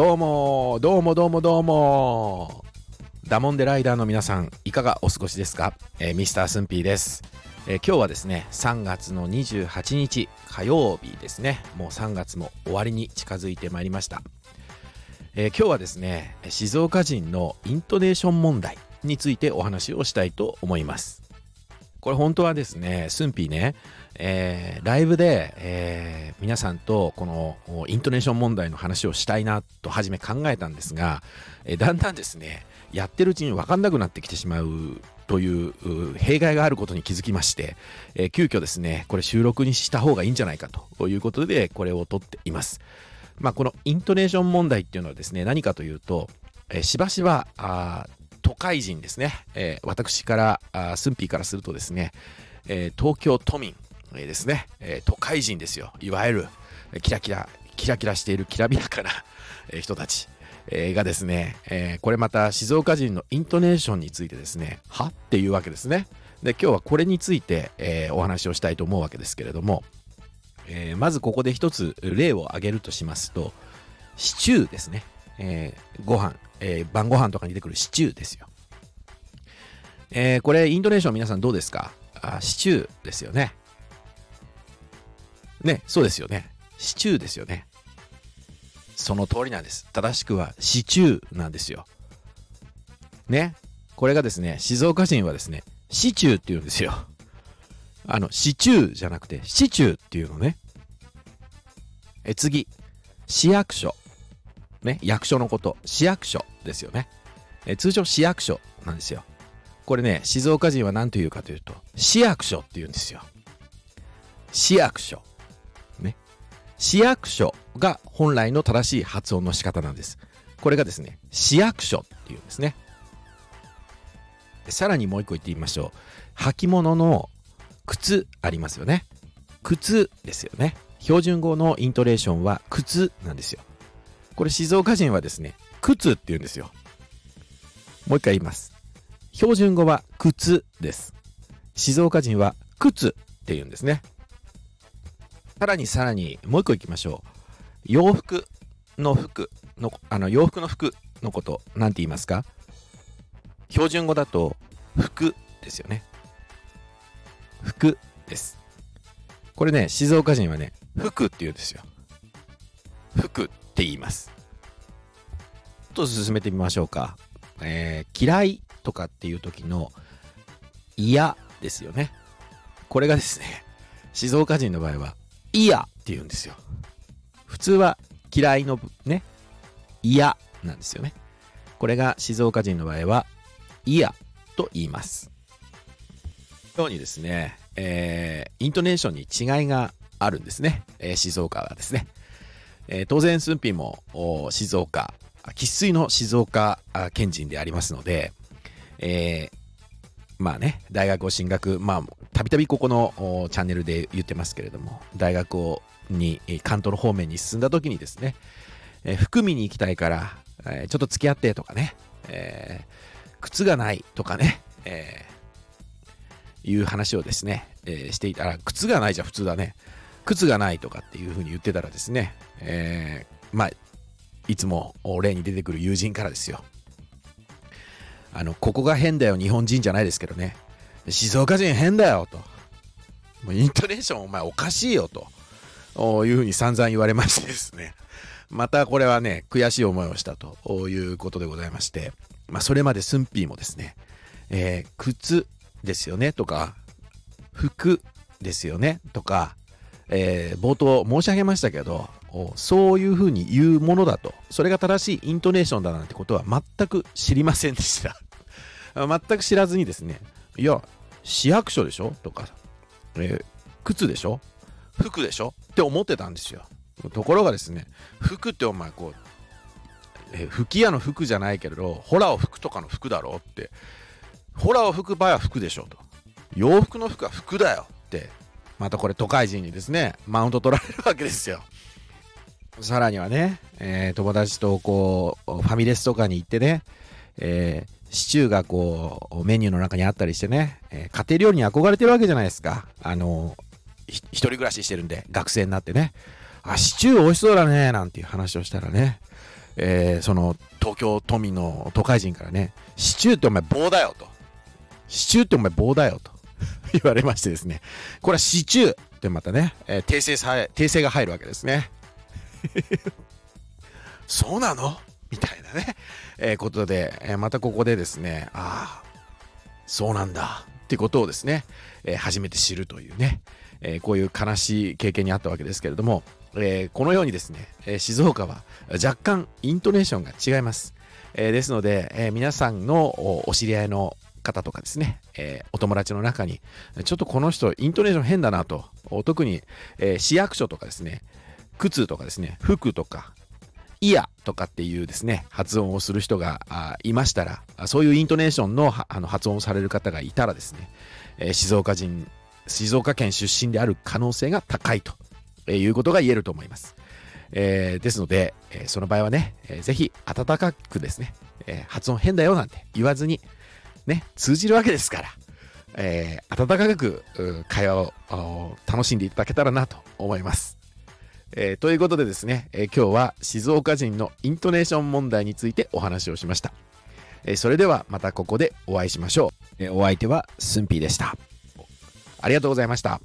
どうも、どうもどうもどうも。ダモンデライダーの皆さん、いかがお過ごしですか、えー、ミスタースンピーです、えー、今日はですね、3月の28日火曜日ですね。もう3月も終わりに近づいてまいりました。えー、今日はですね、静岡人のイントネーション問題についてお話をしたいと思います。これ本当はですね、スンピーね、えー、ライブで、えー、皆さんとこのイントネーション問題の話をしたいなと初め考えたんですが、えー、だんだんですね、やってるうちに分かんなくなってきてしまうという弊害があることに気づきまして、えー、急遽ですね、これ収録にした方がいいんじゃないかということで、これを撮っています。まあ、このイントネーション問題っていうのはですね、何かというと、えー、しばしばあ都会人ですね、えー、私からあスンピーからするとですね、えー、東京都民、え、ですね、え都会人ですよ。いわゆるキラキラキラキラしているきらびやかな人たち、えがですね、えこれまた静岡人のイントネーションについてですねはっていうわけですね。で今日はこれについて、えお話をしたいと思うわけですけれども、えまずここで一つ例を挙げるとしますとシチューですね、えー、ご飯。えー、晩ご飯とかに出てくるシチューですよ。えー、これ、インドネーション皆さんどうですか？あシチューですよね。ね、そうですよね。シチューですよね。その通りなんです。正しくはシチューなんですよ。ね。これがですね、静岡人はですね、シチューって言うんですよ。あの、シチューじゃなくて、シチューっていうのね。え、次。市役所。ね、役所のこと、市役所ですよね。え通常市役所なんですよ。これね、静岡人は何と言うかというと、市役所って言うんですよ。市役所。ね。市役所が本来の正しい発音の仕方なんです。これがですね、市役所っていうんですね。さらにもう一個言ってみましょう。履物の靴ありますよね。靴ですよね。標準語のイントレーションは靴なんですよ。これ静岡人はですね、靴って言うんですよ。もう一回言います。標準語は靴です。静岡人は靴って言うんですね。さらにさらにもう一個いきましょう。洋服の服の、あの洋服の服のこと、なんて言いますか？標準語だと服ですよね。服です。これね、静岡人はね、服って言うんですよ。服って言います。ちょっと進めてみましょうか。えー、嫌いとかっていう時の嫌ですよね。これがですね、静岡人の場合は嫌って言うんですよ。普通は嫌いのね、嫌なんですよね。これが静岡人の場合は嫌と言います。ようにですね、えー、イントネーションに違いがあるんですね。えー、静岡はですね。えー、当然、駿府も静岡、生粋の静岡県人でありますので、えー、まあね、大学を進学、まあ、たびたびここのチャンネルで言ってますけれども、大学をに、関東の方面に進んだ時にですね、えー、服見に行きたいから、えー、ちょっと付き合ってとかね、えー、靴がないとかね、えー、いう話をですね、えー、していたら、靴がないじゃ普通だね。靴がないとかっていうふうに言ってたらですね、えー、まあ、いつも例に出てくる友人からですよ。あの、ここが変だよ、日本人じゃないですけどね。静岡人変だよ、と。もうイントネーションお前おかしいよ、というふうに散々言われましてですね。またこれはね、悔しい思いをしたということでございまして、まあ、それまでスンピーもですね、えー、靴ですよね、とか、服ですよね、とか、えー、冒頭申し上げましたけど、そういうふうに言うものだと、それが正しいイントネーションだなんてことは全く知りませんでした。全く知らずにですね、いや、市役所でしょ？とか、えー、靴でしょ？服でしょ？って思ってたんですよ。ところがですね、服ってお前こう、えー、吹き矢の服じゃないけれど、ホラーを吹くとかの服だろって、ホラーを吹く場合は服でしょと。洋服の服は服だよってまたこれ都会人にですね、マウント取られるわけですよ。さらにはね、えー、友達とこう、ファミレスとかに行ってね、えー、シチューがこう、メニューの中にあったりしてね、えー、家庭料理に憧れてるわけじゃないですか。あの一人暮らししてるんで、学生になってね。あ、シチュー美味しそうだね、なんていう話をしたらね、えーその東京都民の都会人からね、シチューってお前棒だよと。シチューってお前棒だよと 言われましてですね、これはシチューってまたね、えー訂正さ訂正が入るわけですね。そうなの？みたいなね、えーことで、えーまたここでですね、ああ、そうなんだ。ってことをですね、えー初めて知るというね、えーこういう悲しい経験にあったわけですけれども、えーこのようにですね、え静岡は若干イントネーションが違います。えですので、え皆さんのお知り合いの方とかですね、えーお友達の中に、ちょっとこの人イントネーション変だなと、特に、えー市役所とかですね、靴とかですね、服とか、イヤとかっていうですね、発音をする人がいましたら、そういうイントネーションのあの発音をされる方がいたらですね、えー静岡人、静岡県出身である可能性が高いとえいうことが言えると思います。えーですので、えーその場合はね、えーぜひ温かくですね、えー発音変だよなんて言わずに、ね、通じるわけですから、えー温かくう会話をお楽しんでいただけたらなと思います。えーということでですね、えー今日は静岡人のイントネーション問題についてお話をしました。えーそれではまたここでお会いしましょう。えーお相手はスンピーでした。ありがとうございました。